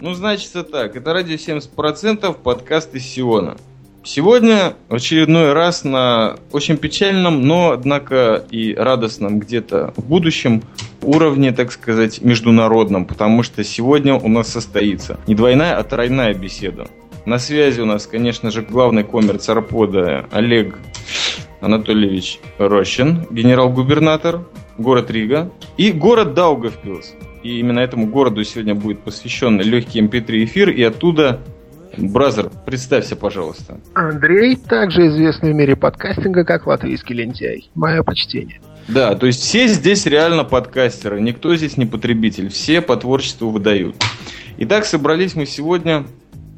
Ну, значит, так. Это радио 70%, подкаст из Сиона. Сегодня в очередной раз на очень печальном, но, однако, и радостном где-то в будущем уровне, так сказать, международном, потому что сегодня у нас состоится не двойная, а тройная беседа. На связи у нас, конечно же, главный коммерц Арпода Олег Анатольевич Рощин, генерал-губернатор, город Рига и город Даугавпилс. И именно этому городу сегодня будет посвящен легкий MP3 эм эфир, и оттуда Бразер, представься, пожалуйста. Андрей, также известный в мире подкастинга как латвийский лентяй. Мое почтение. Да, то есть все здесь реально подкастеры, никто здесь не потребитель, все по творчеству выдают. Итак, собрались мы сегодня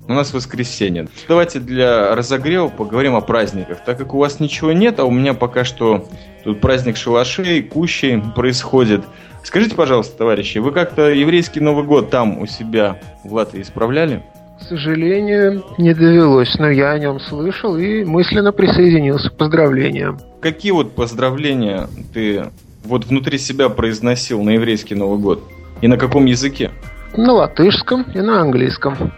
у нас воскресенье. Давайте для разогрева поговорим о праздниках. Так как у вас ничего нет, а у меня пока что тут праздник шалашей, кущей происходит. Скажите, пожалуйста, товарищи, вы как-то еврейский Новый год там у себя в Латвии исправляли? К сожалению, не довелось, но я о нем слышал и мысленно присоединился к поздравлениям. Какие вот поздравления ты вот внутри себя произносил на еврейский Новый год? И на каком языке? На латышском и на английском.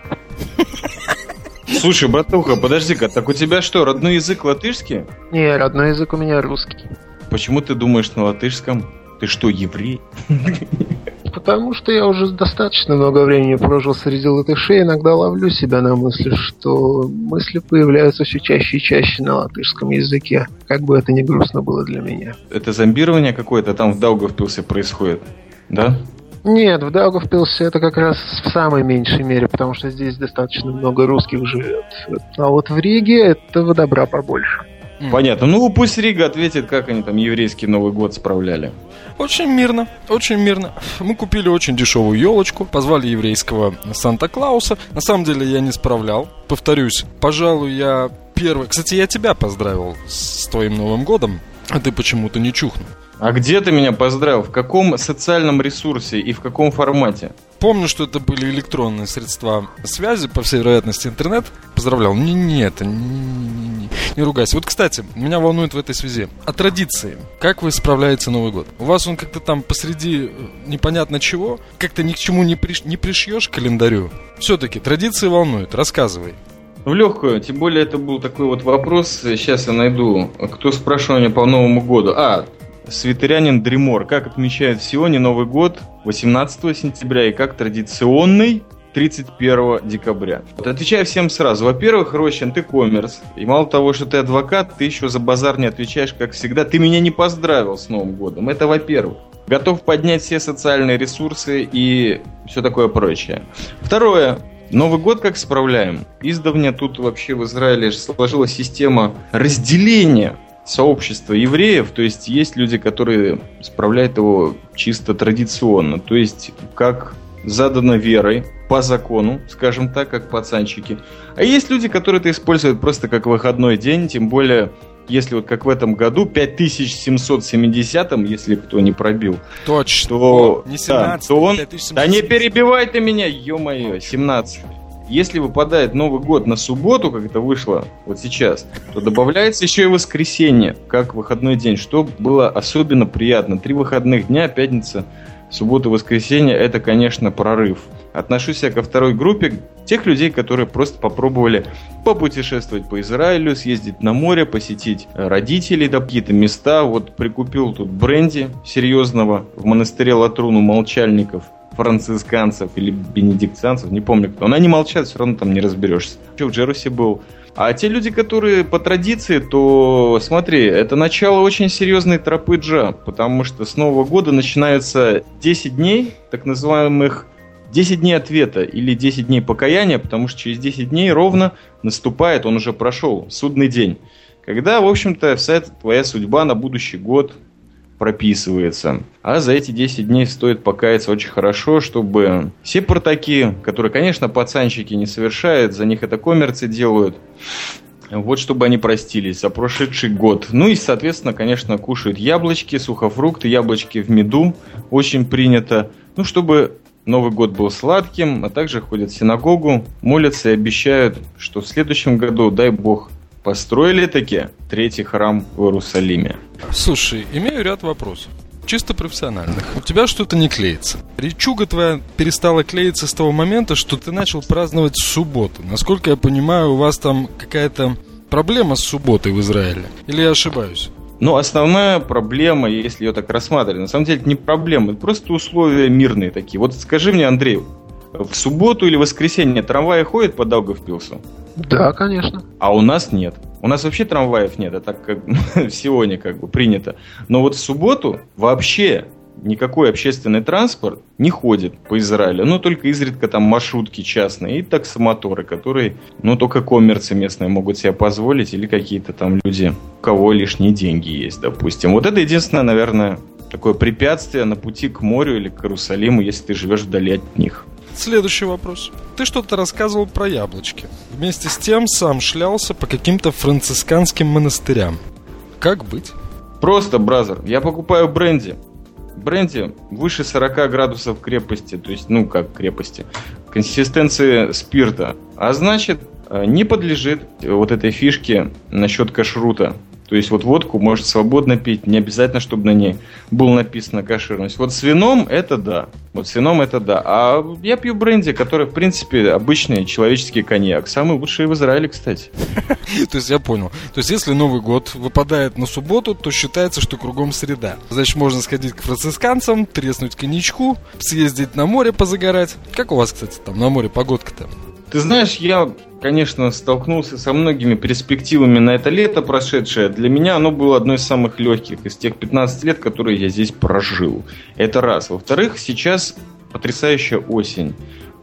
Слушай, братуха, подожди-ка, так у тебя что, родной язык латышский? Не, родной язык у меня русский. Почему ты думаешь на латышском? Ты что, еврей? Потому что я уже достаточно много времени прожил среди латышей, иногда ловлю себя на мысли, что мысли появляются все чаще и чаще на латышском языке, как бы это ни грустно было для меня. Это зомбирование какое-то там в Даугавпилсе происходит, да? Нет, в Даугавпилсе это как раз в самой меньшей мере, потому что здесь достаточно много русских живет. А вот в Риге этого добра побольше. Понятно. Ну, пусть Рига ответит, как они там еврейский Новый год справляли. Очень мирно, очень мирно. Мы купили очень дешевую елочку, позвали еврейского Санта-Клауса. На самом деле я не справлял. Повторюсь, пожалуй, я первый... Кстати, я тебя поздравил с твоим Новым годом, а ты почему-то не чухнул. А где ты меня поздравил? В каком социальном ресурсе и в каком формате? Помню, что это были электронные средства связи, по всей вероятности, интернет. Поздравлял. Не, не это, не, не, не, не ругайся. Вот, кстати, меня волнует в этой связи. О традиции. Как вы справляете Новый год? У вас он как-то там посреди э, непонятно чего, как-то ни к чему не, приш, не пришьешь к календарю. Все-таки традиции волнуют. Рассказывай. В легкую, тем более это был такой вот вопрос, сейчас я найду, кто спрашивал меня по Новому году. А, Свитерянин Дримор. Как отмечает в Сионе Новый год 18 сентября и как традиционный 31 декабря. Вот отвечаю всем сразу. Во-первых, Рощин, ты коммерс. И мало того, что ты адвокат, ты еще за базар не отвечаешь, как всегда. Ты меня не поздравил с Новым годом. Это во-первых. Готов поднять все социальные ресурсы и все такое прочее. Второе. Новый год как справляем? Издавна тут вообще в Израиле сложилась система разделения сообщество евреев, то есть есть люди, которые справляют его чисто традиционно, то есть как задано верой, по закону, скажем так, как пацанчики. А есть люди, которые это используют просто как выходной день, тем более если вот как в этом году 5770, если кто не пробил, Точно. то, не 17, да, то он... Да не перебивай ты меня, ё-моё, 17 если выпадает Новый год на субботу, как это вышло вот сейчас, то добавляется еще и воскресенье, как выходной день, что было особенно приятно. Три выходных дня, пятница, суббота, воскресенье, это, конечно, прорыв. Отношусь я ко второй группе тех людей, которые просто попробовали попутешествовать по Израилю, съездить на море, посетить родителей, да, какие-то места. Вот прикупил тут бренди серьезного в монастыре Латруну Молчальников – францисканцев или бенедиктанцев, не помню кто. Но они молчат, все равно там не разберешься. Что в Джерусе был. А те люди, которые по традиции, то смотри, это начало очень серьезной тропы джа, потому что с Нового года начинаются 10 дней, так называемых 10 дней ответа или 10 дней покаяния, потому что через 10 дней ровно наступает, он уже прошел, судный день. Когда, в общем-то, вся твоя судьба на будущий год, прописывается. А за эти 10 дней стоит покаяться очень хорошо, чтобы все портаки, которые, конечно, пацанчики не совершают, за них это коммерцы делают, вот чтобы они простились за прошедший год. Ну и, соответственно, конечно, кушают яблочки, сухофрукты, яблочки в меду. Очень принято. Ну, чтобы Новый год был сладким, а также ходят в синагогу, молятся и обещают, что в следующем году, дай бог, построили таки третий храм в Иерусалиме. Слушай, имею ряд вопросов. чисто профессиональных. У тебя что-то не клеится. Речуга твоя перестала клеиться с того момента, что ты начал праздновать субботу. Насколько я понимаю, у вас там какая-то проблема с субботой в Израиле. Или я ошибаюсь? Ну, основная проблема, если ее так рассматривать, на самом деле это не проблема, это просто условия мирные такие. Вот скажи мне, Андрей, в субботу или воскресенье трамваи ходят по Даугавпилсу? Да, конечно. А у нас нет. У нас вообще трамваев нет, а так как в Сионе как бы принято. Но вот в субботу вообще никакой общественный транспорт не ходит по Израилю. Ну, только изредка там маршрутки частные и таксомоторы, которые, ну, только коммерцы местные могут себе позволить или какие-то там люди, у кого лишние деньги есть, допустим. Вот это единственное, наверное, такое препятствие на пути к морю или к Иерусалиму, если ты живешь вдали от них. Следующий вопрос. Ты что-то рассказывал про яблочки. Вместе с тем сам шлялся по каким-то францисканским монастырям. Как быть? Просто, бразер, я покупаю бренди. Бренди выше 40 градусов крепости, то есть, ну, как крепости, консистенции спирта. А значит, э, не подлежит вот этой фишке насчет кашрута. То есть вот водку может свободно пить, не обязательно, чтобы на ней было написано кошерность. Вот с вином это да. Вот с вином это да. А я пью бренди, который, в принципе, обычный человеческий коньяк. Самый лучший в Израиле, кстати. То есть я понял. То есть если Новый год выпадает на субботу, то считается, что кругом среда. Значит, можно сходить к францисканцам, треснуть коньячку, съездить на море позагорать. Как у вас, кстати, там на море погодка-то? Ты знаешь, я, конечно, столкнулся со многими перспективами на это лето прошедшее. Для меня оно было одно из самых легких из тех 15 лет, которые я здесь прожил. Это раз. Во-вторых, сейчас потрясающая осень.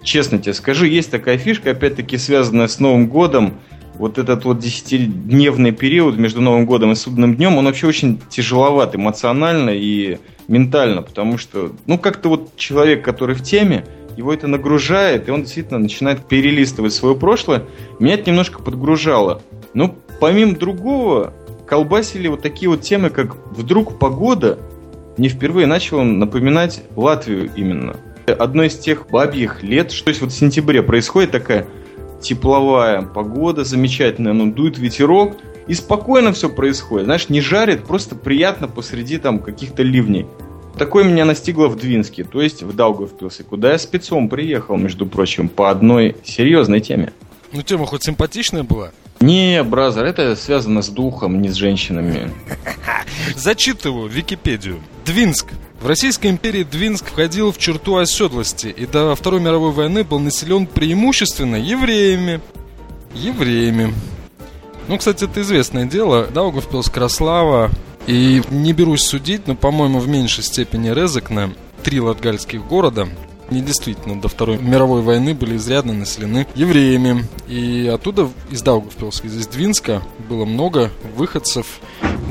Честно тебе скажу, есть такая фишка, опять-таки связанная с Новым годом. Вот этот вот десятидневный период между Новым годом и Судным днем, он вообще очень тяжеловат эмоционально и ментально, потому что, ну, как-то вот человек, который в теме, его это нагружает, и он действительно начинает перелистывать свое прошлое. Меня это немножко подгружало. Но помимо другого, колбасили вот такие вот темы, как «Вдруг погода» не впервые начал напоминать Латвию именно. Одно из тех бабьих лет, что есть вот в сентябре происходит такая тепловая погода, замечательная, ну, дует ветерок, и спокойно все происходит. Знаешь, не жарит, просто приятно посреди там каких-то ливней. Такое меня настигло в Двинске, то есть в Даугавпилсе, куда я спецом приехал, между прочим, по одной серьезной теме. Ну, тема хоть симпатичная была? Не, бразер, это связано с духом, не с женщинами. Зачитываю Википедию. Двинск. В Российской империи Двинск входил в черту оседлости и до Второй мировой войны был населен преимущественно евреями. Евреями. Ну, кстати, это известное дело. Даугавпилс, Краслава, и не берусь судить, но, по-моему, в меньшей степени Резекна, три латгальских города, не действительно до Второй мировой войны были изрядно населены евреями. И оттуда, из Даугавпилска, из Двинска, было много выходцев,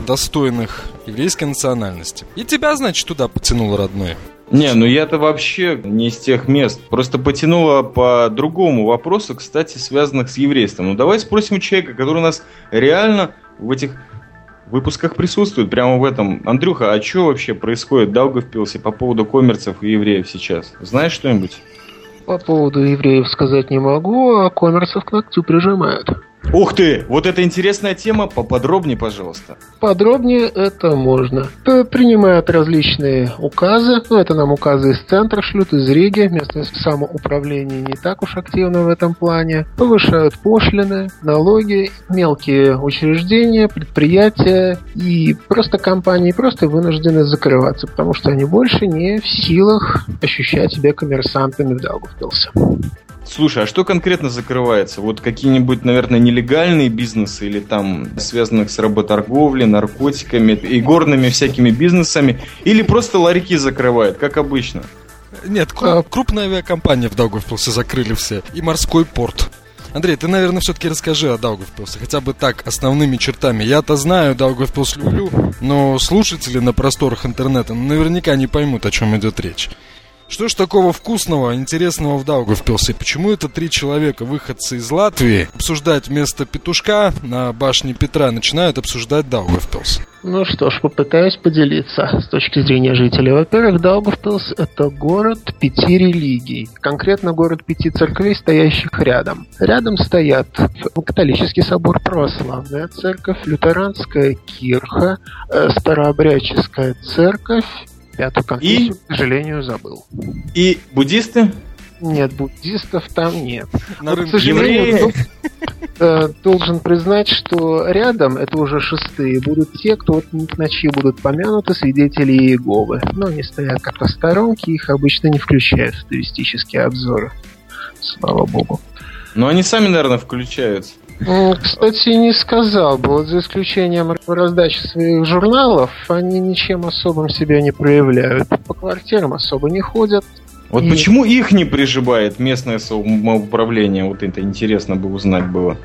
достойных еврейской национальности. И тебя, значит, туда потянуло, родной? Не, ну я-то вообще не из тех мест. Просто потянуло по другому вопросу, кстати, связанных с еврейством. Ну давай спросим у человека, который у нас реально в этих выпусках присутствует, прямо в этом. Андрюха, а что вообще происходит в Даугавпилсе по поводу коммерцев и евреев сейчас? Знаешь что-нибудь? По поводу евреев сказать не могу, а коммерцев к ногтю прижимают. Ух ты! Вот это интересная тема. Поподробнее, пожалуйста. Подробнее это можно. Принимают различные указы. Ну, это нам указы из центра шлют, из Риги. Местное самоуправление не так уж активно в этом плане. Повышают пошлины, налоги, мелкие учреждения, предприятия и просто компании просто вынуждены закрываться, потому что они больше не в силах ощущать себя коммерсантами в Даугавпилсе. Слушай, а что конкретно закрывается? Вот какие-нибудь, наверное, нелегальные бизнесы или там связанных с работорговлей, наркотиками и горными всякими бизнесами? Или просто ларьки закрывают, как обычно? Нет, а, крупная авиакомпания в Даугавпилсе закрыли все. И морской порт. Андрей, ты, наверное, все-таки расскажи о Даугавпилсе, хотя бы так, основными чертами. Я-то знаю, Даугавпилс люблю, но слушатели на просторах интернета наверняка не поймут, о чем идет речь. Что ж такого вкусного, интересного в Даугавпилсе? Почему это три человека, выходцы из Латвии, обсуждать вместо петушка на башне Петра, начинают обсуждать Даугавпилс? Ну что ж, попытаюсь поделиться с точки зрения жителей. Во-первых, Даугавпилс – это город пяти религий. Конкретно город пяти церквей, стоящих рядом. Рядом стоят католический собор, православная церковь, лютеранская кирха, э, старообрядческая церковь Пятую конфессию, и... к сожалению, забыл. И буддисты? Нет, буддистов там нет. На вот, к сожалению, э, должен признать, что рядом, это уже шестые, будут те, кто вот на чьи будут помянуты свидетели Иеговы. Но они стоят как-то в сторонке, их обычно не включают в туристические обзоры. Слава богу. Но они сами, наверное, включаются. Кстати, не сказал бы. Вот за исключением раздачи своих журналов, они ничем особым себя не проявляют. По квартирам особо не ходят. Вот и... почему их не прижибает местное самоуправление? Вот это интересно бы узнать было.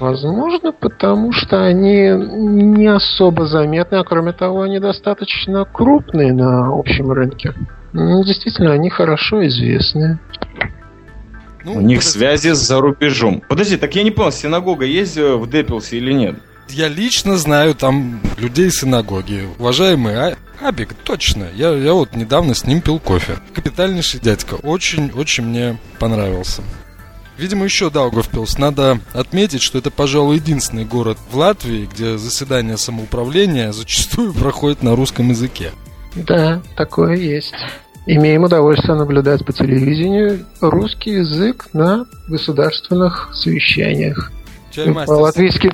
Возможно, потому что они не особо заметны, а кроме того, они достаточно крупные на общем рынке. Действительно, они хорошо известны. Ну, У них подожди. связи за рубежом. Подожди, так я не понял, синагога есть э, в Депилсе или нет? Я лично знаю там людей синагоги. Уважаемый а... Абик, точно. Я, я вот недавно с ним пил кофе. Капитальнейший дядька. Очень-очень мне понравился. Видимо, еще Даугавпилс. Надо отметить, что это, пожалуй, единственный город в Латвии, где заседание самоуправления зачастую проходит на русском языке. Да, такое есть. Имеем удовольствие наблюдать по телевидению русский язык на государственных совещаниях. Чаймастер. Латвийский.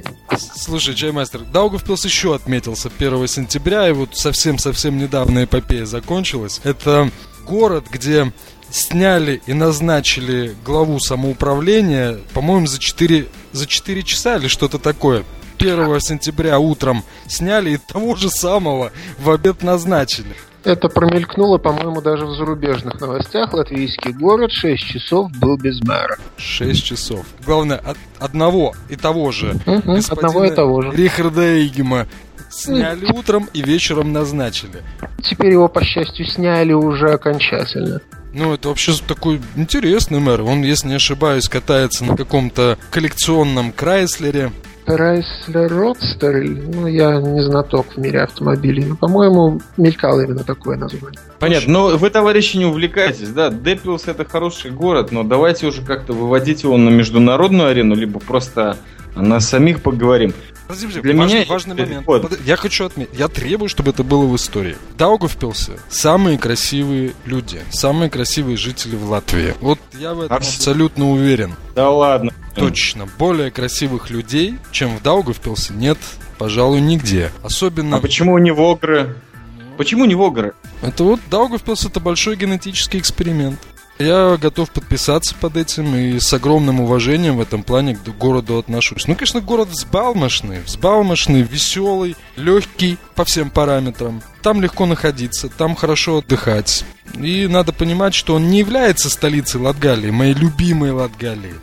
Слушай, Чаймастер, Даугавпилс еще отметился 1 сентября, и вот совсем-совсем недавно эпопея закончилась. Это город, где сняли и назначили главу самоуправления, по-моему, за 4, за 4 часа или что-то такое. 1 сентября утром сняли и того же самого в обед назначили. Это промелькнуло, по-моему, даже в зарубежных новостях. Латвийский город 6 часов был без мэра. 6 часов. Главное, от одного и того же. Угу, одного и того же. Рихарда Эйгема сняли утром и вечером назначили. Теперь его, по счастью, сняли уже окончательно. Ну, это вообще такой интересный мэр. Он, если не ошибаюсь, катается на каком-то коллекционном Крайслере. Chrysler Roadster, ну, я не знаток в мире автомобилей, но, по-моему, мелькало именно такое название. Понятно, но вы, товарищи, не увлекайтесь, да, Депилс это хороший город, но давайте уже как-то выводить его на международную арену, либо просто на самих поговорим. Подожди, Для важный, меня важный момент. Вот. Я хочу отметить, я требую, чтобы это было в истории. Даугавпилсе самые красивые люди, самые красивые жители в Латвии. Вот я в этом а абсолютно уверен. Да ладно. Точно. Более красивых людей, чем в Даугавпилсе, нет, пожалуй, нигде. Особенно... А почему не Вогры? Почему не Вогры? Это вот Даугавпилс это большой генетический эксперимент. Я готов подписаться под этим и с огромным уважением в этом плане к городу отношусь. Ну, конечно, город взбалмошный, взбалмошный, веселый, легкий по всем параметрам. Там легко находиться, там хорошо отдыхать. И надо понимать, что он не является столицей Латгалии, моей любимой Латгалии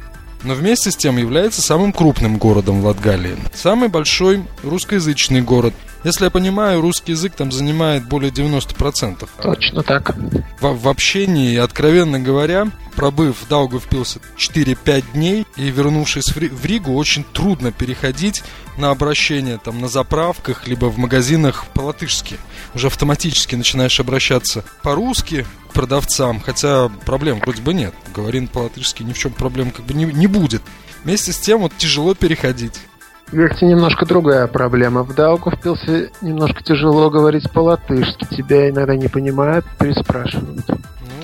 но вместе с тем является самым крупным городом в Латгалии. Самый большой русскоязычный город. Если я понимаю, русский язык там занимает более 90%. Точно так. В, в общении, откровенно говоря, пробыв в Даугавпилсе 4-5 дней и вернувшись в Ригу, очень трудно переходить на обращение там на заправках, либо в магазинах по-латышски. Уже автоматически начинаешь обращаться по-русски к продавцам, хотя проблем вроде бы нет. Говорим по-латышски, ни в чем проблем как бы не, не будет. Вместе с тем вот тяжело переходить. Верьте, немножко другая проблема. В Даугавпилсе немножко тяжело говорить по-латышски. Тебя иногда не понимают, переспрашивают.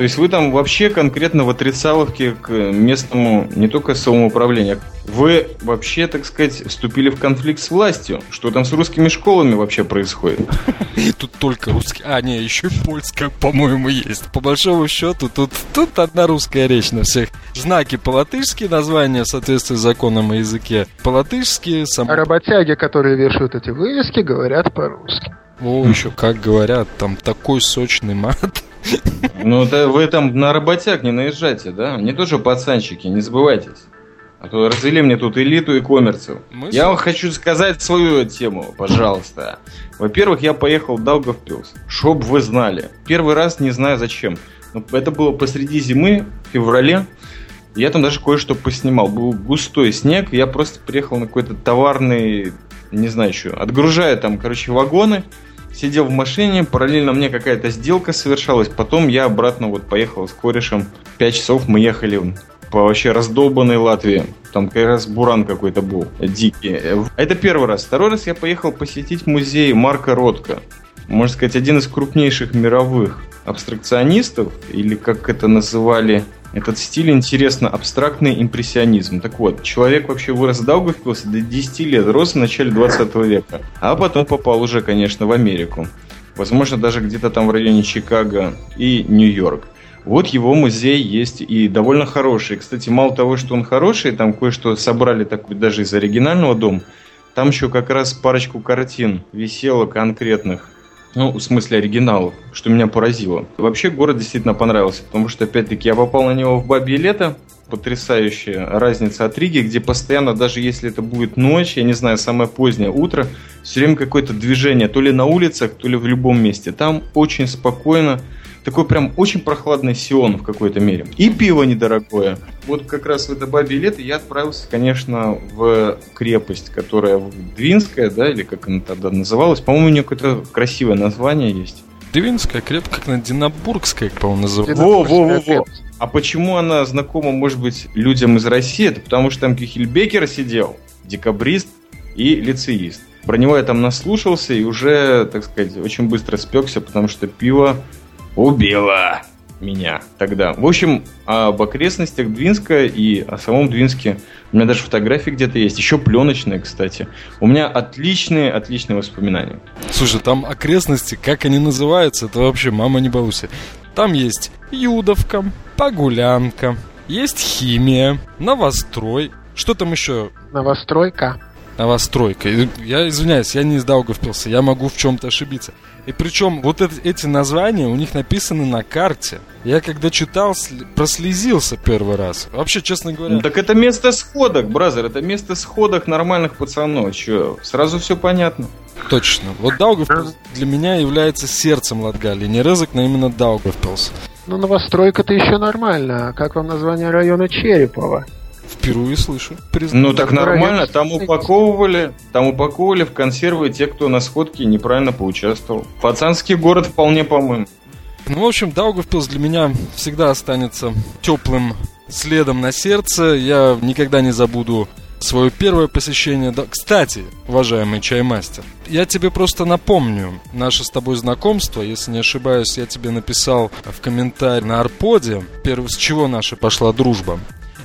То есть вы там вообще конкретно в отрицаловке к местному не только самоуправлению. Вы вообще, так сказать, вступили в конфликт с властью. Что там с русскими школами вообще происходит? Тут только русский. А, не, еще и польская, по-моему, есть. По большому счету, тут, тут одна русская речь на всех. Знаки по-латышски, названия в соответствии с законом о языке по-латышски. Сам... А работяги, которые вешают эти вывески, говорят по-русски. О, еще как говорят, там такой сочный мат. Ну, да вы там на работяг не наезжайте, да? Мне тоже пацанчики, не забывайтесь. А то развели мне тут элиту и коммерцию. Мы я вам хочу сказать свою тему, пожалуйста. Во-первых, я поехал в Даугавпилс. Чтоб вы знали. Первый раз не знаю зачем. Но это было посреди зимы, в феврале. Я там даже кое-что поснимал. Был густой снег. Я просто приехал на какой-то товарный, не знаю что, отгружая там, короче, вагоны сидел в машине, параллельно мне какая-то сделка совершалась, потом я обратно вот поехал с корешем. Пять часов мы ехали по вообще раздолбанной Латвии. Там как раз буран какой-то был, дикий. Это первый раз. Второй раз я поехал посетить музей Марка Ротко. можно сказать, один из крупнейших мировых абстракционистов, или как это называли этот стиль, интересно, абстрактный импрессионизм. Так вот, человек вообще вырос в Даугавпилсе до 10 лет, рос в начале 20 века, а потом попал уже, конечно, в Америку. Возможно, даже где-то там в районе Чикаго и Нью-Йорк. Вот его музей есть и довольно хороший. Кстати, мало того, что он хороший, там кое-что собрали такой даже из оригинального дома, там еще как раз парочку картин висело конкретных ну, в смысле оригиналов, что меня поразило. Вообще город действительно понравился, потому что, опять-таки, я попал на него в Бабье лето, потрясающая разница от Риги, где постоянно, даже если это будет ночь, я не знаю, самое позднее утро, все время какое-то движение, то ли на улицах, то ли в любом месте. Там очень спокойно, такой прям очень прохладный Сион в какой-то мере. И пиво недорогое. Вот как раз в это бабе лето я отправился, конечно, в крепость, которая Двинская, да, или как она тогда называлась. По-моему, у нее какое-то красивое название есть. Двинская крепость, как на Динабургская, по-моему, называется. Во, во, во, во. А почему она знакома, может быть, людям из России? Это потому что там Кихельбекер сидел, декабрист и лицеист. Про него я там наслушался и уже, так сказать, очень быстро спекся, потому что пиво убила меня тогда. В общем, об окрестностях Двинска и о самом Двинске у меня даже фотографии где-то есть, еще пленочные, кстати. У меня отличные, отличные воспоминания. Слушай, там окрестности, как они называются, это вообще мама не балуйся. Там есть Юдовка, Погулянка, есть Химия, Новострой. Что там еще? Новостройка. Новостройка. Я извиняюсь, я не из Даугавпилса, я могу в чем-то ошибиться. И причем вот это, эти названия у них написаны на карте. Я когда читал, прослезился первый раз. Вообще, честно говоря... Ну, так это место сходок, бразер. Это место сходок нормальных пацанов. Че, сразу все понятно. Точно. Вот Даугавпилс для меня является сердцем Латгалии. Не Рызок, но именно Даугавпилс. Ну, новостройка-то еще нормально. А как вам название района Черепова? Впервые слышу. Признаю. Ну так нормально, там упаковывали, там упаковывали в консервы те, кто на сходке неправильно поучаствовал. Пацанский город вполне, по-моему. Ну, в общем, Даугавпилс для меня всегда останется теплым следом на сердце. Я никогда не забуду свое первое посещение. Кстати, уважаемый чаймастер, я тебе просто напомню наше с тобой знакомство. Если не ошибаюсь, я тебе написал в комментарии на Арподе, с чего наша пошла дружба.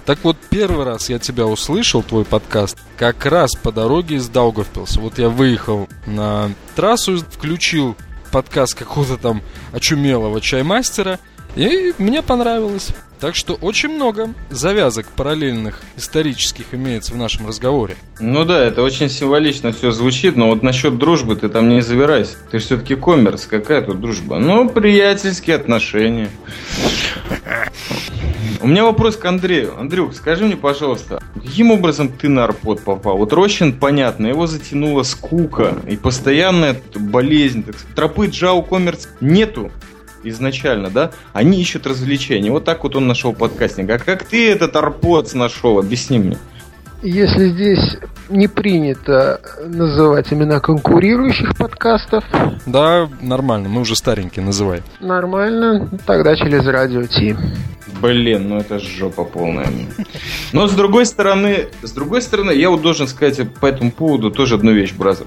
Так вот, первый раз я тебя услышал, твой подкаст, как раз по дороге из Даугавпилса. Вот я выехал на трассу, включил подкаст какого-то там очумелого чаймастера, и мне понравилось. Так что очень много завязок параллельных исторических имеется в нашем разговоре. Ну да, это очень символично все звучит, но вот насчет дружбы ты там не забирайся. Ты все-таки коммерс, какая тут дружба? Ну, приятельские отношения. У меня вопрос к Андрею. Андрюх, скажи мне, пожалуйста, каким образом ты на арпод попал? Вот Рощин, понятно, его затянула скука и постоянная болезнь. Так сказать. Тропы Джао Коммерс нету изначально, да? Они ищут развлечения. Вот так вот он нашел подкастинг. А как ты этот арпод нашел? Объясни мне. Если здесь не принято называть имена конкурирующих подкастов. Да, нормально, мы уже старенькие называем. Нормально, тогда через радио Ти. Блин, ну это жопа полная. Но с другой стороны, с другой стороны, я вот должен сказать по этому поводу тоже одну вещь, бразер.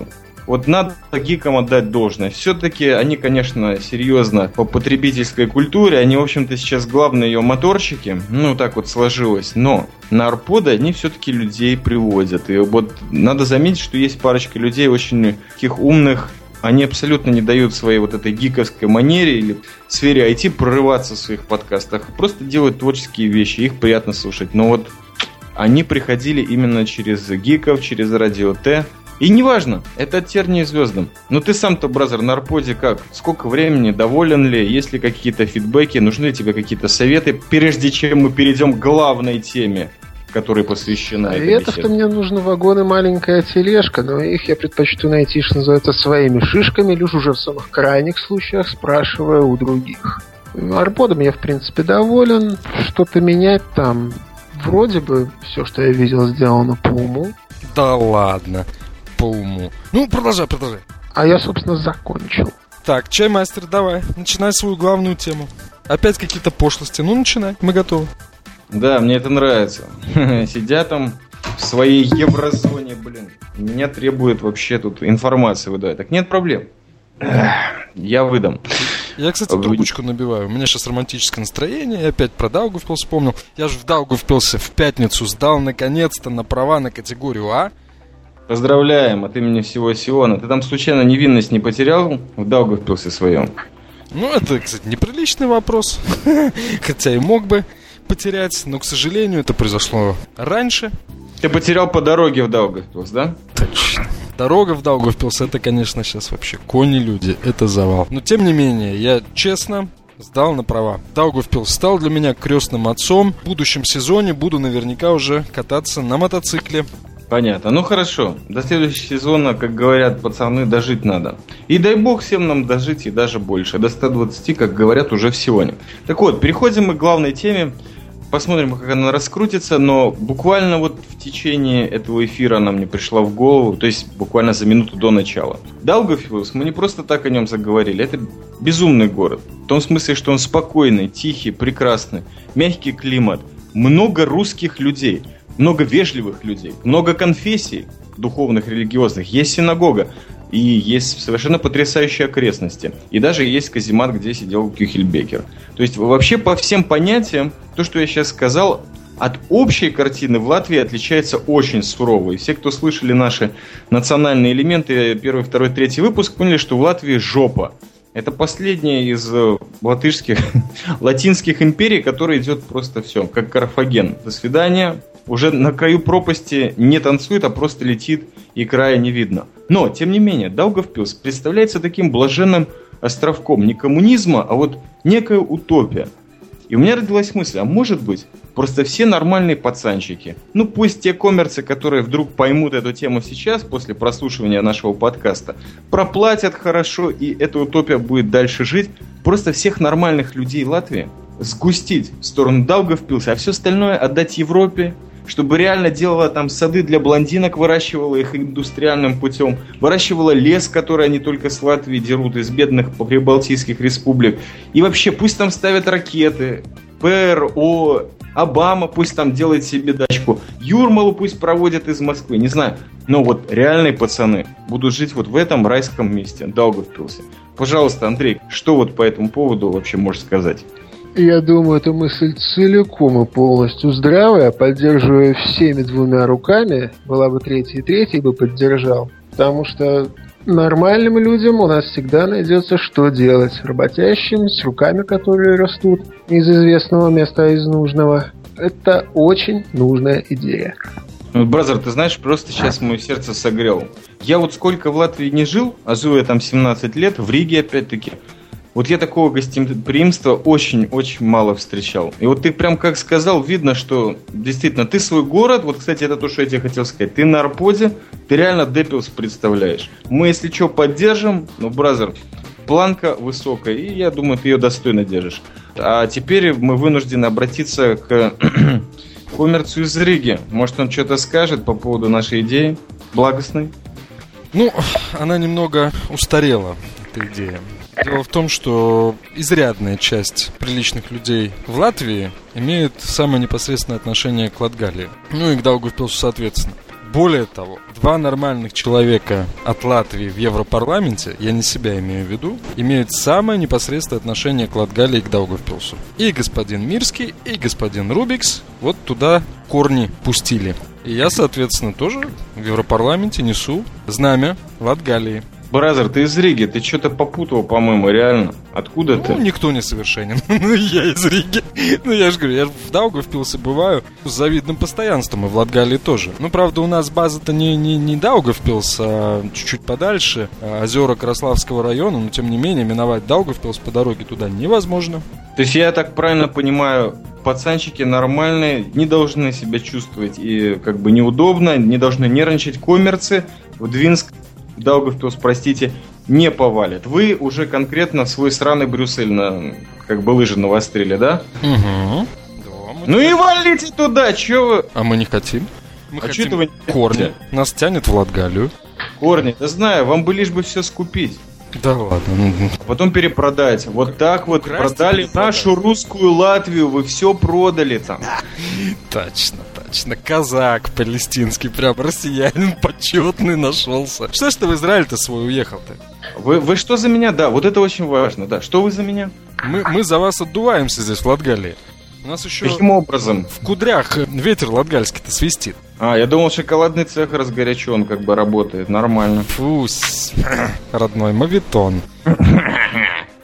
Вот надо гикам отдать должное. Все-таки они, конечно, серьезно по потребительской культуре, они, в общем-то, сейчас главные ее моторщики. Ну, так вот сложилось. Но на арподы они все-таки людей приводят. И вот надо заметить, что есть парочка людей очень таких умных, они абсолютно не дают своей вот этой гиковской манере или сфере IT прорываться в своих подкастах. Просто делают творческие вещи, их приятно слушать. Но вот они приходили именно через гиков, через радио Т. И неважно, это от тернии звездам. Но ты сам-то, бразер, на арподе как? Сколько времени? Доволен ли? Есть ли какие-то фидбэки? Нужны ли тебе какие-то советы, прежде чем мы перейдем к главной теме? которой посвящена Советов-то мне нужно вагон и маленькая тележка, но их я предпочту найти, что называется, своими шишками, лишь уже в самых крайних случаях спрашивая у других. Арподом я, в принципе, доволен. Что-то менять там вроде бы все, что я видел, сделано по уму. Да ладно по уму. Ну, продолжай, продолжай. А я, собственно, закончил. Так, чаймастер, давай, начинай свою главную тему. Опять какие-то пошлости. Ну, начинай, мы готовы. Да, мне это нравится. Сидят там в своей еврозоне, блин. Меня требует вообще тут информации выдать. Так нет проблем. Я выдам. Я, кстати, трубочку набиваю. У меня сейчас романтическое настроение. Я опять про Даугавпилс вспомнил. Я же в Даугавпилсе в пятницу сдал наконец-то на права на категорию А. Поздравляем от имени всего Сиона. Ты там случайно невинность не потерял в Даугавпилсе своем? Ну, это, кстати, неприличный вопрос. Хотя и мог бы потерять, но, к сожалению, это произошло раньше. Ты потерял по дороге в Даугавпилс, да? Точно. Дорога в Даугавпилс, это, конечно, сейчас вообще кони-люди, это завал. Но, тем не менее, я честно сдал на права. Даугавпилс стал для меня крестным отцом. В будущем сезоне буду наверняка уже кататься на мотоцикле. Понятно. Ну хорошо. До следующего сезона, как говорят пацаны, дожить надо. И дай бог всем нам дожить и даже больше. До 120, как говорят, уже в сегодня. Так вот, переходим мы к главной теме. Посмотрим, как она раскрутится, но буквально вот в течение этого эфира она мне пришла в голову, то есть буквально за минуту до начала. Даугавпилс, мы не просто так о нем заговорили, это безумный город. В том смысле, что он спокойный, тихий, прекрасный, мягкий климат, много русских людей, много вежливых людей, много конфессий духовных, религиозных, есть синагога, и есть совершенно потрясающие окрестности. И даже есть каземат, где сидел Кюхельбекер. То есть вообще по всем понятиям, то, что я сейчас сказал, от общей картины в Латвии отличается очень сурово. И все, кто слышали наши национальные элементы, первый, второй, третий выпуск, поняли, что в Латвии жопа. Это последняя из латышских, латинских империй, которая идет просто все, как Карфаген. До свидания. Уже на краю пропасти не танцует, а просто летит, и края не видно. Но, тем не менее, Даугавпилс представляется таким блаженным островком не коммунизма, а вот некая утопия. И у меня родилась мысль, а может быть, просто все нормальные пацанчики, ну пусть те коммерцы, которые вдруг поймут эту тему сейчас, после прослушивания нашего подкаста, проплатят хорошо, и эта утопия будет дальше жить, просто всех нормальных людей Латвии сгустить в сторону Даугавпилса, а все остальное отдать Европе, чтобы реально делала там сады для блондинок, выращивала их индустриальным путем, выращивала лес, который они только с Латвии дерут из бедных прибалтийских республик. И вообще пусть там ставят ракеты, ПРО, Обама пусть там делает себе дачку, Юрмалу пусть проводят из Москвы, не знаю. Но вот реальные пацаны будут жить вот в этом райском месте, Даугавпилсе. Пожалуйста, Андрей, что вот по этому поводу вообще можешь сказать? Я думаю, эта мысль целиком и полностью здравая, поддерживая всеми двумя руками, была бы третья и третий бы поддержал. Потому что нормальным людям у нас всегда найдется что делать. Работящим, с руками, которые растут из известного места, из нужного. Это очень нужная идея. Ну, brother, ты знаешь, просто сейчас мое сердце согрел. Я вот сколько в Латвии не жил, а живу я там 17 лет, в Риге опять-таки, вот я такого гостеприимства очень-очень мало встречал. И вот ты прям как сказал, видно, что действительно ты свой город, вот, кстати, это то, что я тебе хотел сказать, ты на Арподе, ты реально Депилс представляешь. Мы, если что, поддержим, ну, brother, планка высокая, и я думаю, ты ее достойно держишь. А теперь мы вынуждены обратиться к коммерцию из Риги. Может, он что-то скажет по поводу нашей идеи благостной? Ну, она немного устарела, эта идея. Дело в том, что изрядная часть приличных людей в Латвии имеет самое непосредственное отношение к Латгалии. Ну и к Даугавпилсу соответственно. Более того, два нормальных человека от Латвии в Европарламенте, я не себя имею в виду, имеют самое непосредственное отношение к Латгалии и к Даугавпилсу. И господин Мирский, и господин Рубикс вот туда корни пустили. И я, соответственно, тоже в Европарламенте несу знамя Латгалии. Brother, ты из Риги, ты что-то попутал, по-моему, реально. Откуда ну, ты? никто не совершенен. ну, я из Риги. ну, я же говорю, я в Даугавпилсе бываю с завидным постоянством, и в Латгалии тоже. Ну, правда, у нас база-то не, не, не Даугавпилс, а чуть-чуть подальше, озера Краславского района, но, тем не менее, миновать Даугавпилс по дороге туда невозможно. То есть, я так правильно понимаю, пацанчики нормальные, не должны себя чувствовать и как бы неудобно, не должны нервничать коммерцы. В Двинск Даугавпилс, простите, не повалит. Вы уже конкретно свой сраный Брюссель на, как бы лыжи навострили, да? Угу. ну и валите туда, чё вы? А мы не хотим. Мы а хотим вы корни. Нас тянет в Латгалию. Корни, да знаю, вам бы лишь бы все скупить. Да ладно. Ну, ну. Потом перепродать. Вот так вот Украсть продали нашу русскую Латвию, вы все продали там. Точно, точно. Казак палестинский, прям россиянин почетный нашелся. Что ж ты в Израиль-то свой уехал-то? Вы, вы что за меня? Да, вот это очень важно. Да, что вы за меня? Мы, мы за вас отдуваемся здесь, в Латгалии. У нас еще Каким образом? в кудрях ветер латгальский-то свистит. А, я думал, шоколадный цех разгорячен, как бы работает. Нормально. Фу, с- родной мавитон.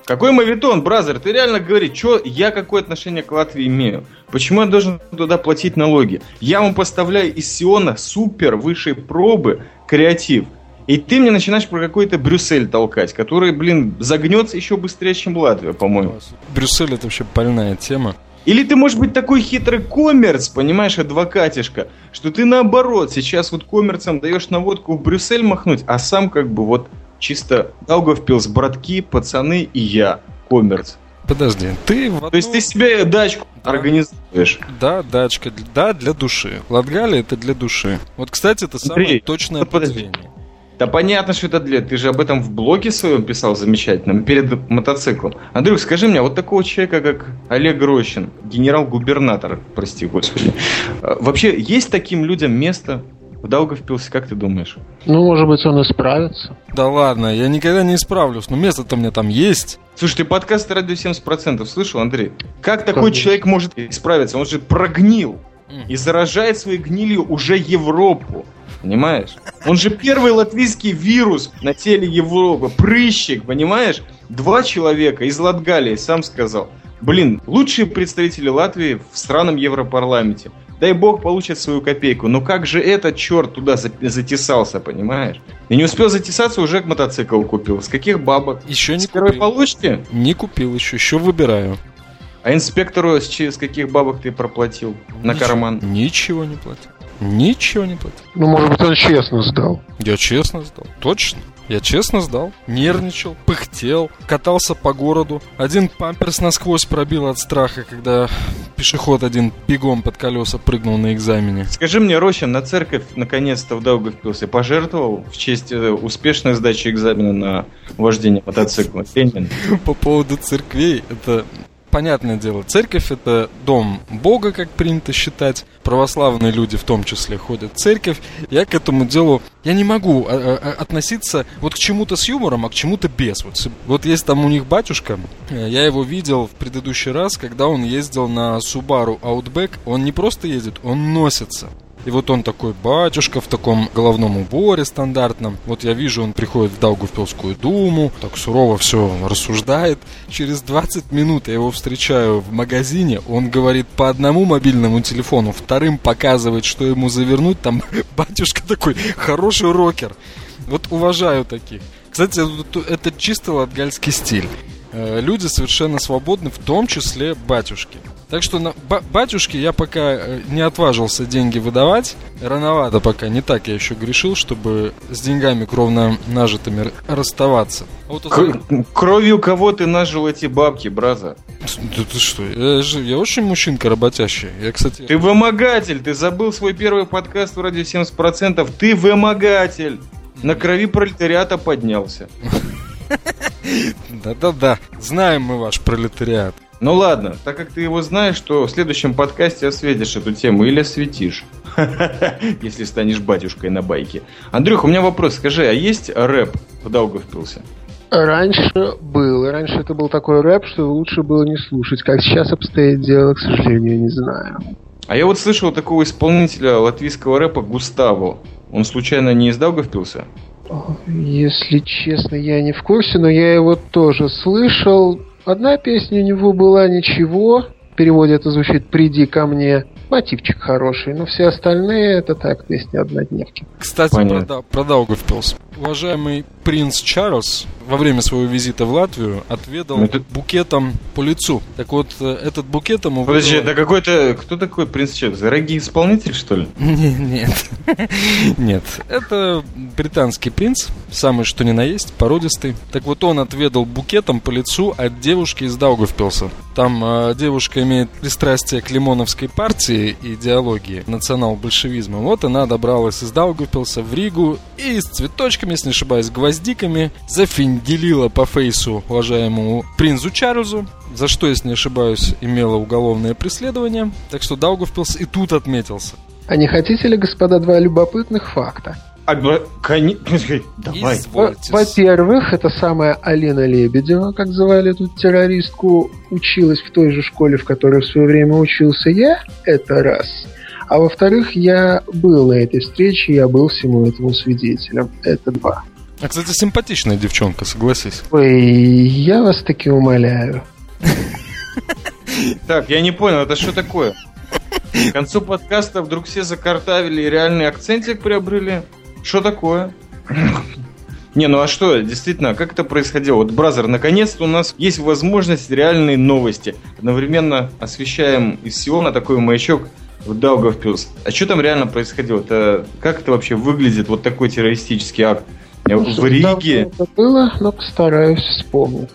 Какой мавитон, бразер? Ты реально говори, что я какое отношение к Латвии имею? Почему я должен туда платить налоги? Я вам поставляю из Сиона супер высшей пробы креатив. И ты мне начинаешь про какой-то Брюссель толкать, который, блин, загнется еще быстрее, чем Латвия, по-моему. Брюссель это вообще больная тема. Или ты можешь быть такой хитрый коммерц, понимаешь, адвокатишка, что ты наоборот сейчас вот коммерцам даешь наводку в Брюссель махнуть, а сам как бы вот чисто Даугавпилс, братки, пацаны и я, коммерц. Подожди, ты в То есть одну- ты себе дачку Да. организуешь. Да, дачка, да, для души. Латгалия это для души. Вот, кстати, это самое Андрей, точное ну подожди. определение. Да понятно, что это для... Ты же об этом в блоге своем писал замечательно, перед мотоциклом. Андрюх, скажи мне, а вот такого человека, как Олег Рощин, генерал-губернатор, прости господи, а, вообще есть таким людям место в Даугавпилсе, как ты думаешь? Ну, может быть, он исправится. Да ладно, я никогда не исправлюсь, но место-то мне там есть. Слушай, ты подкаст «Радио 70%» слышал, Андрей? Как такой Конечно. человек может исправиться? Он же прогнил. И заражает своей гнилью уже Европу. Понимаешь? Он же первый латвийский вирус на теле Европы. Прыщик, понимаешь? Два человека из Латгалии, сам сказал. Блин, лучшие представители Латвии в странном Европарламенте. Дай бог получит свою копейку. Но как же этот черт туда за- затесался, понимаешь? И не успел затесаться, уже мотоцикл купил. С каких бабок? Еще не С первой купил. получки? Не купил еще, еще выбираю. А инспектору с, с каких бабок ты проплатил? На Ничего- карман? Ничего не платил. Ничего не платил. Ну, может быть, он честно сдал. Я честно сдал. Точно. Я честно сдал. Нервничал, пыхтел, катался по городу. Один памперс насквозь пробил от страха, когда пешеход один бегом под колеса прыгнул на экзамене. Скажи мне, Рощин, на церковь наконец-то в Даугавпилсе пожертвовал в честь э, успешной сдачи экзамена на вождение мотоцикла? По поводу церквей, это понятное дело. Церковь это дом Бога, как принято считать. Православные люди в том числе ходят в церковь. Я к этому делу, я не могу а, а, относиться вот к чему-то с юмором, а к чему-то без. Вот, вот есть там у них батюшка, э, я его видел в предыдущий раз, когда он ездил на Subaru Outback. Он не просто ездит, он носится. И вот он такой батюшка в таком головном уборе стандартном. Вот я вижу, он приходит в Даугавпилскую думу, так сурово все рассуждает. Через 20 минут я его встречаю в магазине, он говорит по одному мобильному телефону, вторым показывает, что ему завернуть. Там батюшка такой хороший рокер. Вот уважаю таких. Кстати, это- чисто латгальский стиль. Э, Люди совершенно свободны, в том числе батюшки. Так что на ба- батюшке я пока э, не отважился деньги выдавать. Рановато пока, не так я еще грешил, чтобы с деньгами кровно нажитыми расставаться. А вот К- Кровью кого ты нажил эти бабки, браза? Да ты что, я, же, я очень мужчинка работящий. Я, кстати, Ты вымогатель, ты забыл свой первый подкаст в радио 70%. Ты вымогатель. На крови пролетариата поднялся. да-да-да, знаем мы ваш пролетариат. Ну ладно, так как ты его знаешь, то в следующем подкасте осветишь эту тему или осветишь. Если станешь батюшкой на байке. Андрюх, у меня вопрос. Скажи, а есть рэп в Даугавпилсе? Раньше был. Раньше это был такой рэп, что лучше было не слушать. Как сейчас обстоит дело, к сожалению, не знаю. А я вот слышал такого исполнителя латвийского рэпа Густаво. Он случайно не из Даугавпилса? Если честно, я не в курсе, но я его тоже слышал. Одна песня у него была ничего. В переводе это звучит «Приди ко мне». Мотивчик хороший, но все остальные это так, песни однодневки. Кстати, про, Понятно. Да- про Даугавпилс. Уважаемый принц Чарльз во время своего визита в Латвию отведал это- букетом по лицу. Так вот, э, этот букет ему Подожди, выдала- это какой-то... Кто такой принц Чек? Дорогий исполнитель, что ли? Не- Нет. Нет. Это британский принц, самый что ни на есть, породистый. Так вот он отведал букетом по лицу от девушки из Даугавпилса. Там э, девушка имеет пристрастие к лимоновской партии и идеологии национал-большевизма. Вот она добралась из Даугавпилса в Ригу и с цветочками, если не ошибаюсь, гвоздиками зафинделила по фейсу уважаемому принцу Чарльзу, за что, если не ошибаюсь, имела уголовное преследование. Так что Даугавпилс и тут отметился. А не хотите ли, господа, два любопытных факта? Давай. Во-первых, это самая Алина Лебедева, как звали эту террористку, училась в той же школе, в которой в свое время учился я. Это раз. А во-вторых, я был на этой встрече, я был всему этому свидетелем. Это два. А, кстати, симпатичная девчонка, согласись. Ой, я вас таки умоляю. Так, я не понял, это что такое? К концу подкаста вдруг все закартавили и реальный акцентик приобрели. Что такое? Не, ну а что, действительно, как это происходило? Вот, brother, наконец-то у нас есть возможность реальные новости. Одновременно освещаем из всего на такой маячок в Даугавпилс. А что там реально происходило? Это, как это вообще выглядит, вот такой террористический акт? Ну, в Риге? Это было, но постараюсь вспомнить.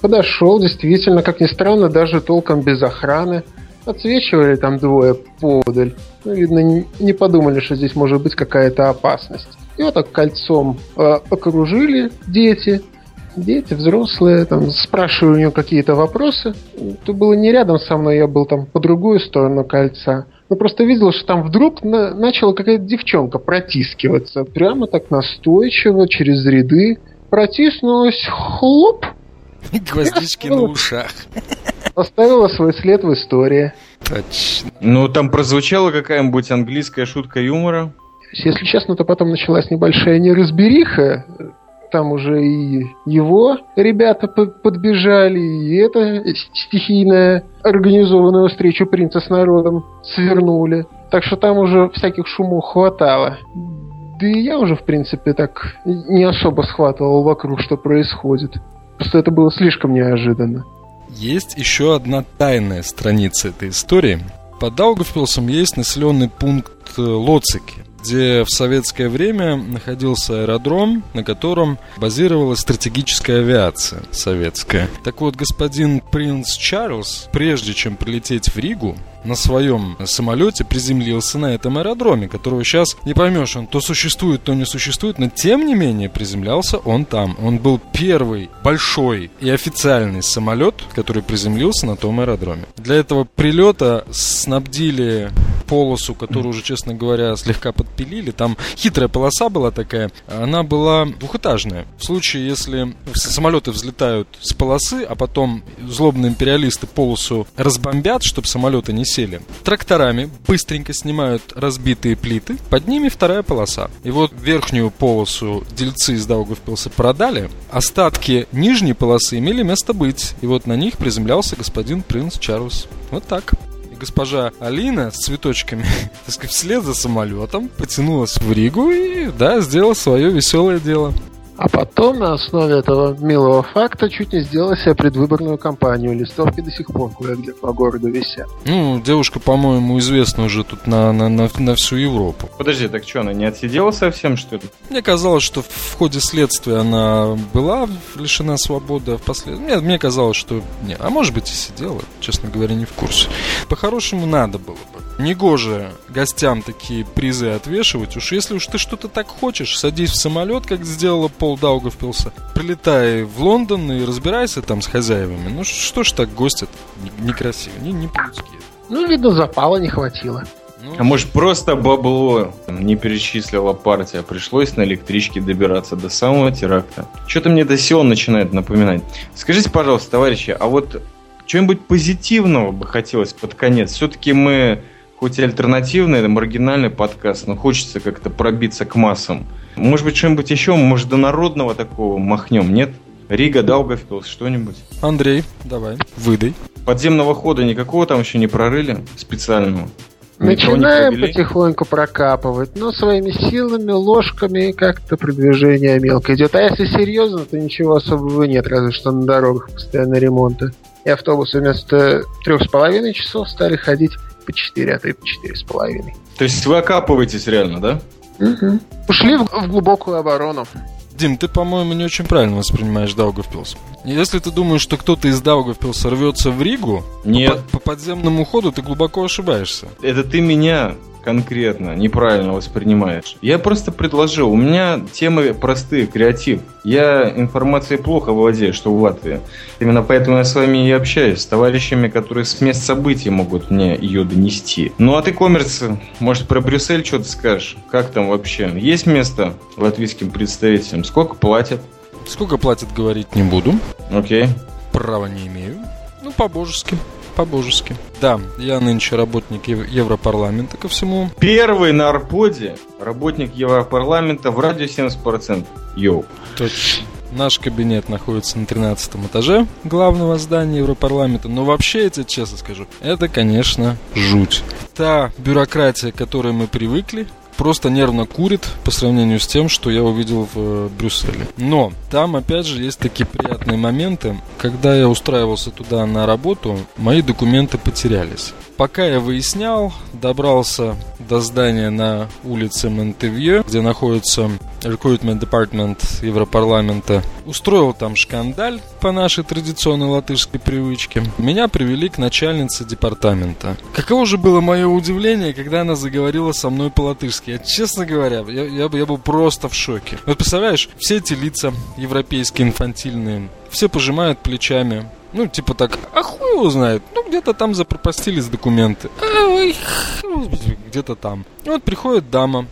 Подошел, действительно, как ни странно, даже толком без охраны. Отсвечивали там двое подаль. Ну, видно, не подумали, что здесь может быть какая-то опасность. Его так кольцом э, окружили дети. Дети, взрослые, там, спрашиваю у него какие-то вопросы. Это было не рядом со мной, я был там по другую сторону кольца. Но просто видел, что там вдруг на, начала какая-то девчонка протискиваться. Прямо так настойчиво, через ряды. Протиснулась, хлоп, Гвоздички на ушах. Оставила свой след в истории. Точно. Ну, там прозвучала какая-нибудь английская шутка юмора. Если честно, то потом началась небольшая неразбериха. Там уже и его ребята подбежали, и это стихийная организованную встречу принца с народом свернули. Так что там уже всяких шумов хватало. Да и я уже, в принципе, так не особо схватывал вокруг, что происходит. Просто это было слишком неожиданно. Есть еще одна тайная страница этой истории. Под Даугавпилсом есть населенный пункт Лоцики где в советское время находился аэродром, на котором базировалась стратегическая авиация советская. Так вот, господин принц Чарльз, прежде чем прилететь в Ригу, на своем самолете приземлился на этом аэродроме, которого сейчас не поймешь, он то существует, то не существует, но тем не менее приземлялся он там. Он был первый большой и официальный самолет, который приземлился на том аэродроме. Для этого прилета снабдили полосу, которую уже, честно говоря, слегка подпилили. Там хитрая полоса была такая. Она была двухэтажная. В случае, если самолеты взлетают с полосы, а потом злобные империалисты полосу разбомбят, чтобы самолеты не сели, тракторами быстренько снимают разбитые плиты, под ними вторая полоса. И вот верхнюю полосу дельцы из Даугавпилса продали, остатки нижней полосы имели место быть. И вот на них приземлялся господин принц Чарльз. Вот так госпожа Алина с цветочками, так сказать, вслед за самолетом потянулась в Ригу и, да, сделала свое веселое дело. А потом на основе этого милого факта чуть не сделала себе предвыборную кампанию. Листовки до сих пор кое-где по городу висят. Ну, девушка, по-моему, известна уже тут на, на, на, на всю Европу. Подожди, так что, она не отсидела совсем, что ли? Мне казалось, что в ходе следствия она была лишена свободы, а впоследствии... Нет, мне казалось, что... Не, а может быть и сидела, честно говоря, не в курсе. По-хорошему надо было бы. Негоже гостям такие призы отвешивать. Уж если уж ты что-то так хочешь, садись в самолет, как сделала Пол Даугавпилса, прилетай в Лондон и разбирайся там с хозяевами. Ну что ж так гостят некрасиво, не, не по-людски. Ну, видно, запала не хватило. Ну, а может просто бабло не перечислила партия, пришлось на электричке добираться до самого теракта. Что-то мне до сего начинает напоминать. Скажите, пожалуйста, товарищи, а вот чего-нибудь позитивного бы хотелось под конец? Все-таки мы хоть и альтернативный, это маргинальный подкаст, но хочется как-то пробиться к массам. Может быть, что-нибудь еще международного такого махнем, нет? Рига, Даугавпилс, что-нибудь? Андрей, давай, выдай. Подземного хода никакого там еще не прорыли специального? Начинаем потихоньку прокапывать, но своими силами, ложками как-то продвижение мелко идет. А если серьезно, то ничего особого нет, разве что на дорогах постоянно ремонта. И автобусы вместо трех с половиной часов стали ходить по 4, а то и по 4,5. То есть вы окапываетесь реально, да? Угу. Ушли в, в глубокую оборону. Дим, ты, по-моему, не очень правильно воспринимаешь Даугавпилс. Если ты думаешь, что кто-то из Даугавпилса рвется в Ригу, Нет. По, по подземному ходу ты глубоко ошибаешься. Это ты меня конкретно неправильно воспринимаешь. Я просто предложил. У меня темы простые, креатив. Я информацией плохо владею, что в Латвии. Именно поэтому я с вами и общаюсь. С товарищами, которые с мест событий могут мне ее донести. Ну а ты, коммерц, может про Брюссель что-то скажешь? Как там вообще? Есть место латвийским представителям? Сколько платят? Сколько платят, говорить не буду. Окей. Права не имею. Ну, по-божески по-божески. Да, я нынче работник Европарламента ко всему. Первый на Арподе работник Европарламента в радиусе 70%. Йоу. Точно. Наш кабинет находится на 13 этаже главного здания Европарламента. Но вообще, я тебе честно скажу, это, конечно, жуть. Та бюрократия, к которой мы привыкли, просто нервно курит по сравнению с тем, что я увидел в э, Брюсселе. Но там, опять же, есть такие приятные моменты. Когда я устраивался туда на работу, мои документы потерялись. Пока я выяснял, добрался до здания на улице Монтевье, где находится Recruitment Department Европарламента. Устроил там шкандаль по нашей традиционной латышской привычке. Меня привели к начальнице департамента. Каково же было мое удивление, когда она заговорила со мной по-латышски. Я, честно говоря, я, я, я был просто в шоке. Вот представляешь, все эти лица европейские, инфантильные, все пожимают плечами, ну, типа так, а хуй его знает. Ну, где-то там запропастились документы. А, где-то там. И вот приходит дама,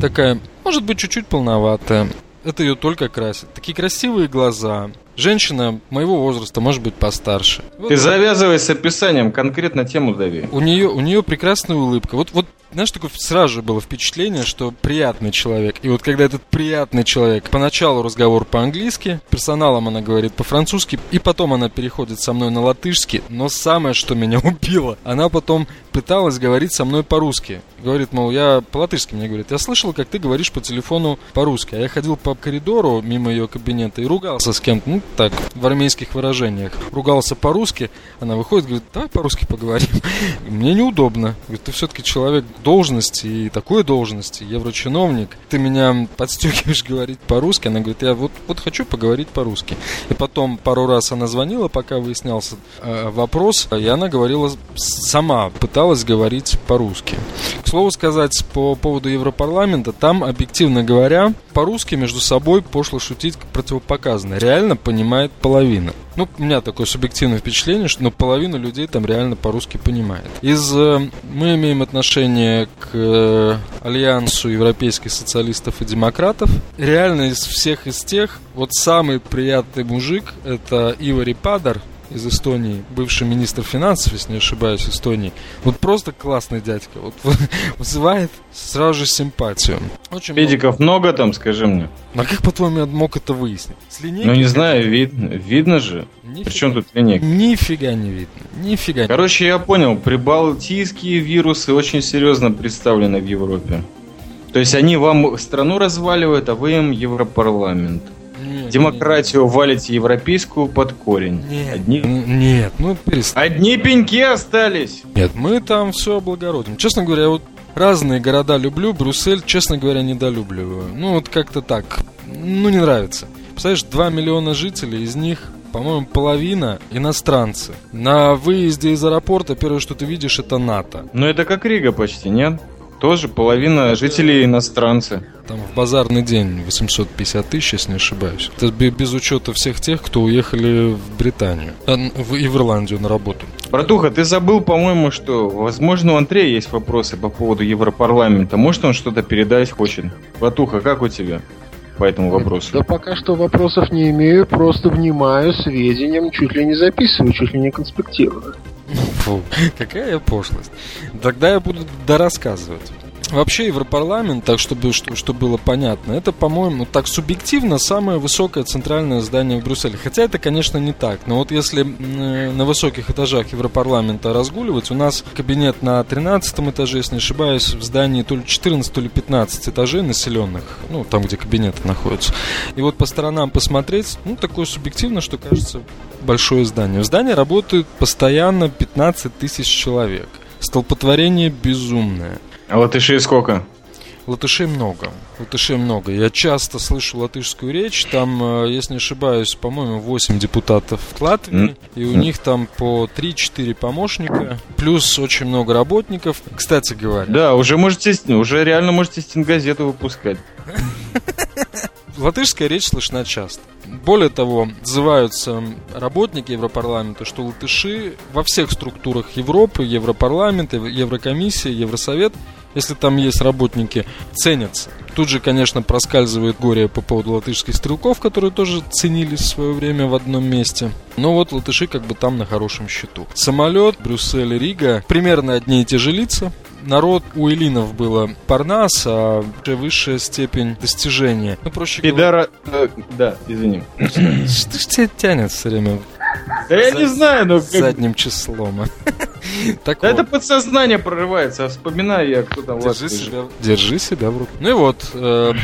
такая, может быть, чуть-чуть полноватая. Это ее только красит. Такие красивые глаза. Женщина моего возраста, может быть, постарше. Ты вот, завязывай с описанием, конкретно тему дави. У нее, у нее прекрасная улыбка. Вот, вот знаешь, такое сразу же было впечатление, что приятный человек. И вот когда этот приятный человек, поначалу разговор по-английски, персоналом она говорит по-французски, и потом она переходит со мной на латышский, но самое, что меня убило, она потом пыталась говорить со мной по-русски. Говорит, мол, я по-латышски мне говорит, я слышал, как ты говоришь по телефону по-русски. А я ходил по коридору мимо ее кабинета и ругался с кем-то, ну, так, в армейских выражениях. Ругался по-русски, она выходит, говорит, давай по-русски поговорим. Мне неудобно. Говорит, ты все-таки человек должности и такой должности, еврочиновник. Ты меня подстегиваешь говорить по-русски. Она говорит, я вот, вот хочу поговорить по-русски. И потом пару раз она звонила, пока выяснялся э, вопрос, и она говорила сама, пыталась говорить по-русски. К слову сказать, по поводу Европарламента, там, объективно говоря, по-русски между собой пошло шутить противопоказано. Реально понимает половина. Ну, у меня такое субъективное впечатление, что ну, половина людей там реально по-русски понимает. Из э, мы имеем отношение к э, альянсу европейских социалистов и демократов. Реально из всех из тех, вот самый приятный мужик это Ивари Падар, из Эстонии, бывший министр финансов, если не ошибаюсь, Эстонии. Вот просто классный дядька. Вот вызывает сразу же симпатию. Очень Педиков много. много там, скажи мне. А как, по-твоему, я мог это выяснить? С линейки? Ну, не знаю, видно, видно же. Нифига, Причем тут линейка? Нифига не видно. Нифига Короче, не я понял, прибалтийские вирусы очень серьезно представлены в Европе. То есть они вам страну разваливают, а вы им Европарламент. Нет, Демократию нет. валите европейскую под корень. Нет, Одни... нет, ну перестань. Одни пеньки остались. Нет, мы там все облагородим. Честно говоря, вот разные города люблю, Брюссель, честно говоря, недолюбливаю. Ну вот как-то так, ну не нравится. Представляешь, 2 миллиона жителей, из них по-моему, половина иностранцы. На выезде из аэропорта первое, что ты видишь, это НАТО. Ну, это как Рига почти, нет? Тоже половина жителей иностранцы. Там в базарный день 850 тысяч, если не ошибаюсь. Это без учета всех тех, кто уехали в Британию а, и в Ирландию на работу. Братуха, ты забыл, по-моему, что, возможно, у Андрея есть вопросы по поводу Европарламента. Может, он что-то передать хочет? Братуха, как у тебя? по этому вопросу? Да пока что вопросов не имею, просто внимаю сведениям, чуть ли не записываю, чуть ли не конспектирую. Фу, какая пошлость. Тогда я буду дорассказывать. Вообще Европарламент, так чтобы что, что было понятно, это, по-моему, так субъективно самое высокое центральное здание в Брюсселе. Хотя это, конечно, не так. Но вот если на высоких этажах Европарламента разгуливать, у нас кабинет на 13 этаже, если не ошибаюсь, в здании то ли 14, то ли 15 этажей населенных, ну, там, где кабинеты находятся. И вот по сторонам посмотреть, ну, такое субъективно, что кажется большое здание. В здании работает постоянно 15 тысяч человек. Столпотворение безумное. А латышей сколько? Латышей много. Латышей много. Я часто слышу латышскую речь. Там, э, если не ошибаюсь, по-моему, 8 депутатов Латвии. Mm. И у них там по 3-4 помощника. Плюс очень много работников. Кстати говоря. Да, уже можете, уже реально можете стенгазету выпускать. Латышская речь слышна часто. Более того, отзываются работники Европарламента, что латыши во всех структурах Европы, Европарламента, Еврокомиссия, Евросовет, если там есть работники, ценятся. Тут же, конечно, проскальзывает горе по поводу латышских стрелков, которые тоже ценились в свое время в одном месте. Но вот латыши как бы там на хорошем счету. Самолет, Брюссель, Рига, примерно одни и те же лица народ у Элинов было Парнас, а высшая степень достижения. Ну, проще Пидара... говоря... Э, да, извини. Что ж тебя тянет все время? Да я не знаю, но... Задним числом. Так это подсознание прорывается, а вспоминаю я, кто там Держи себя, держи себя в руку. Ну и вот, э,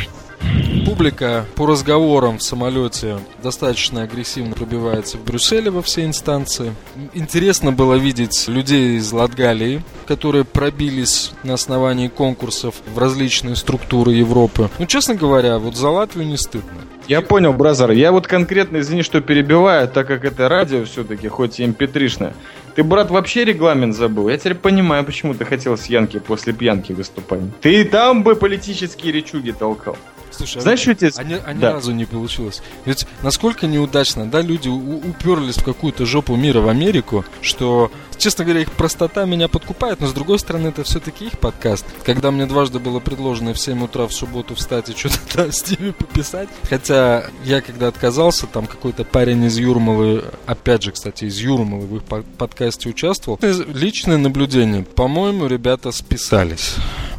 Публика по разговорам в самолете достаточно агрессивно пробивается в Брюсселе во все инстанции. Интересно было видеть людей из Латгалии, которые пробились на основании конкурсов в различные структуры Европы. Ну, честно говоря, вот за Латвию не стыдно. Я понял, бразер. Я вот конкретно, извини, что перебиваю, так как это радио все-таки, хоть и mp3-шное. Ты, брат, вообще регламент забыл. Я теперь понимаю, почему ты хотел с Янки после пьянки выступать. Ты там бы политические речуги толкал. Слушай, Знаешь, что тебе... А, ни, а ни да. разу не получилось. Ведь насколько неудачно, да, люди уперлись в какую-то жопу мира в Америку, что, честно говоря, их простота меня подкупает, но с другой стороны, это все-таки их подкаст. Когда мне дважды было предложено в 7 утра в субботу встать и что-то да, с ними пописать, хотя я когда отказался, там какой-то парень из Юрмалы, опять же, кстати, из Юрмалы в их подкасте участвовал. Личное наблюдение. По-моему, ребята списались.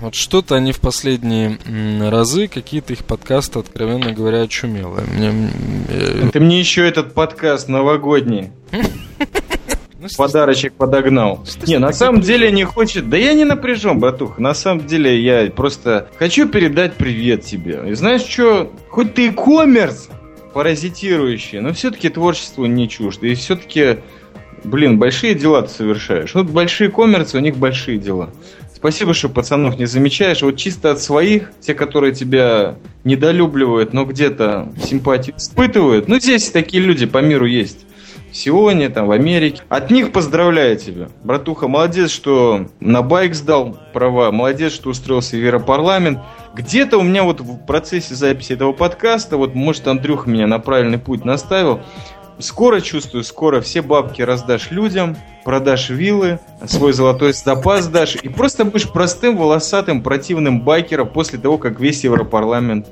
Вот что-то они в последние разы, какие-то их подкасты, откровенно говоря, очумелые. Мне, э... Ты мне еще этот подкаст новогодний. Ну, Подарочек подогнал. Что не, на самом деле не хочет. Да я не напряжен, братух. На самом деле я просто хочу передать привет тебе. И знаешь что? Хоть ты и коммерс паразитирующий, но все-таки творчество не чуждо. И все-таки, блин, большие дела ты совершаешь. Вот большие коммерцы, у них большие дела. Спасибо, что пацанов не замечаешь. Вот чисто от своих, те, которые тебя недолюбливают, но где-то симпатию испытывают. Ну, здесь такие люди по миру есть. В Сионе, там, в Америке. От них поздравляю тебя. Братуха, молодец, что на байк сдал права. Молодец, что устроился в Европарламент. Где-то у меня вот в процессе записи этого подкаста, вот, может, Андрюха меня на правильный путь наставил, Скоро, чувствую, скоро все бабки раздашь людям, продашь виллы, свой золотой запас дашь и просто будешь простым, волосатым, противным байкером после того, как весь Европарламент,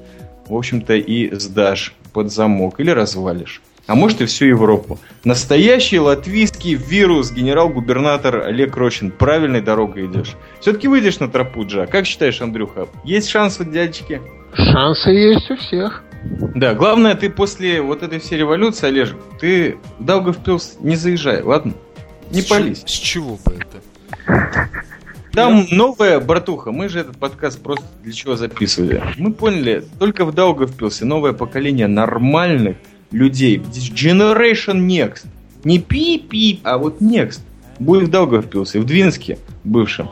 в общем-то, и сдашь под замок или развалишь. А может и всю Европу. Настоящий латвийский вирус, генерал-губернатор Олег Рощин. Правильной дорогой идешь. Все-таки выйдешь на тропу, Джа. Как считаешь, Андрюха? Есть шанс у дядечки? Шансы есть у всех. Да, главное, ты после вот этой всей революции, Олежек, ты в Даугавпилс не заезжай, ладно? Не с пались. С чего бы это? Там новая братуха. Мы же этот подкаст просто для чего записывали. Мы поняли, только в Даугавпилсе новое поколение нормальных людей. Generation Next. Не пи-пи, а вот Next. Будет в Даугавпилсе, в Двинске бывшем.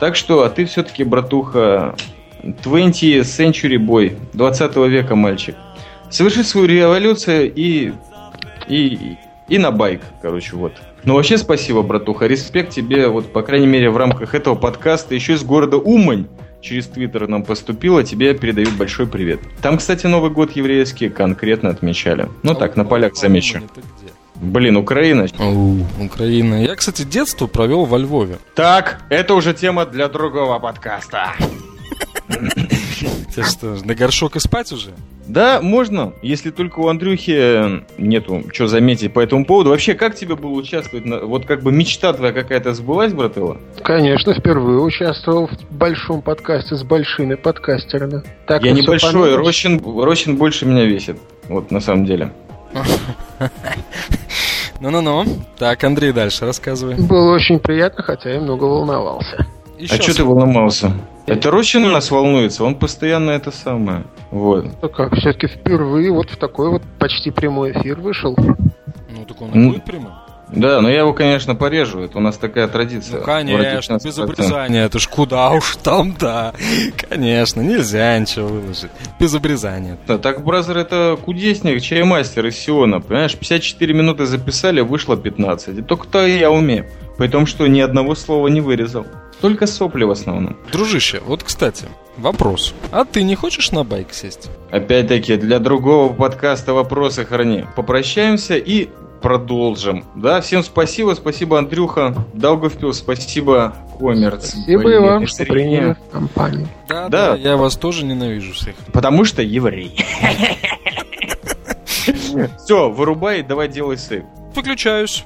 Так что, а ты все-таки, братуха, 20th Century Boy, 20 века мальчик. Соверши свою революцию и, и, и на байк, короче, вот. Ну, вообще спасибо, братуха. Респект тебе, вот, по крайней мере, в рамках этого подкаста еще из города Умань через Твиттер нам поступило, тебе передают большой привет. Там, кстати, Новый год еврейский конкретно отмечали. Ну так, на полях замечу. Блин, Украина. Оу, Украина. Я, кстати, детство провел во Львове. Так, это уже тема для другого подкаста. Ты что, на горшок и спать уже? Да, можно, если только у Андрюхи нету что заметить по этому поводу. Вообще, как тебе было участвовать? На... Вот как бы мечта твоя какая-то сбылась, брателла? Конечно, впервые участвовал в большом подкасте с большими подкастерами. Так Я небольшой, Рощин, Рощин больше меня весит. Вот, на самом деле. Ну-ну-ну. Так, Андрей, дальше рассказывай. Было очень приятно, хотя я много волновался. А что ты волновался? Это Рощин у нас волнуется, он постоянно это самое. Вот. Ну как, все-таки впервые вот в такой вот почти прямой эфир вышел. Ну так он и будет прямым. Да, но я его, конечно, порежу. Это у нас такая традиция. Ну, конечно, без обрезания. Это ж куда уж там, да. Конечно, нельзя ничего выложить. Без обрезания. Да, так, бразер, это кудесник, чаймастер из Сиона. Понимаешь, 54 минуты записали, вышло 15. И только-то я умею. При том, что ни одного слова не вырезал. Только сопли в основном. Дружище, вот, кстати, вопрос. А ты не хочешь на байк сесть? Опять-таки, для другого подкаста вопросы храни. Попрощаемся и продолжим. Да, всем спасибо, спасибо, Андрюха, Даугавпил, спасибо, Коммерц. Спасибо и вам, что приняли компанию. Да, да, да, я вас тоже ненавижу всех. Потому что еврей. Все, вырубай, давай делай сейв. Выключаюсь.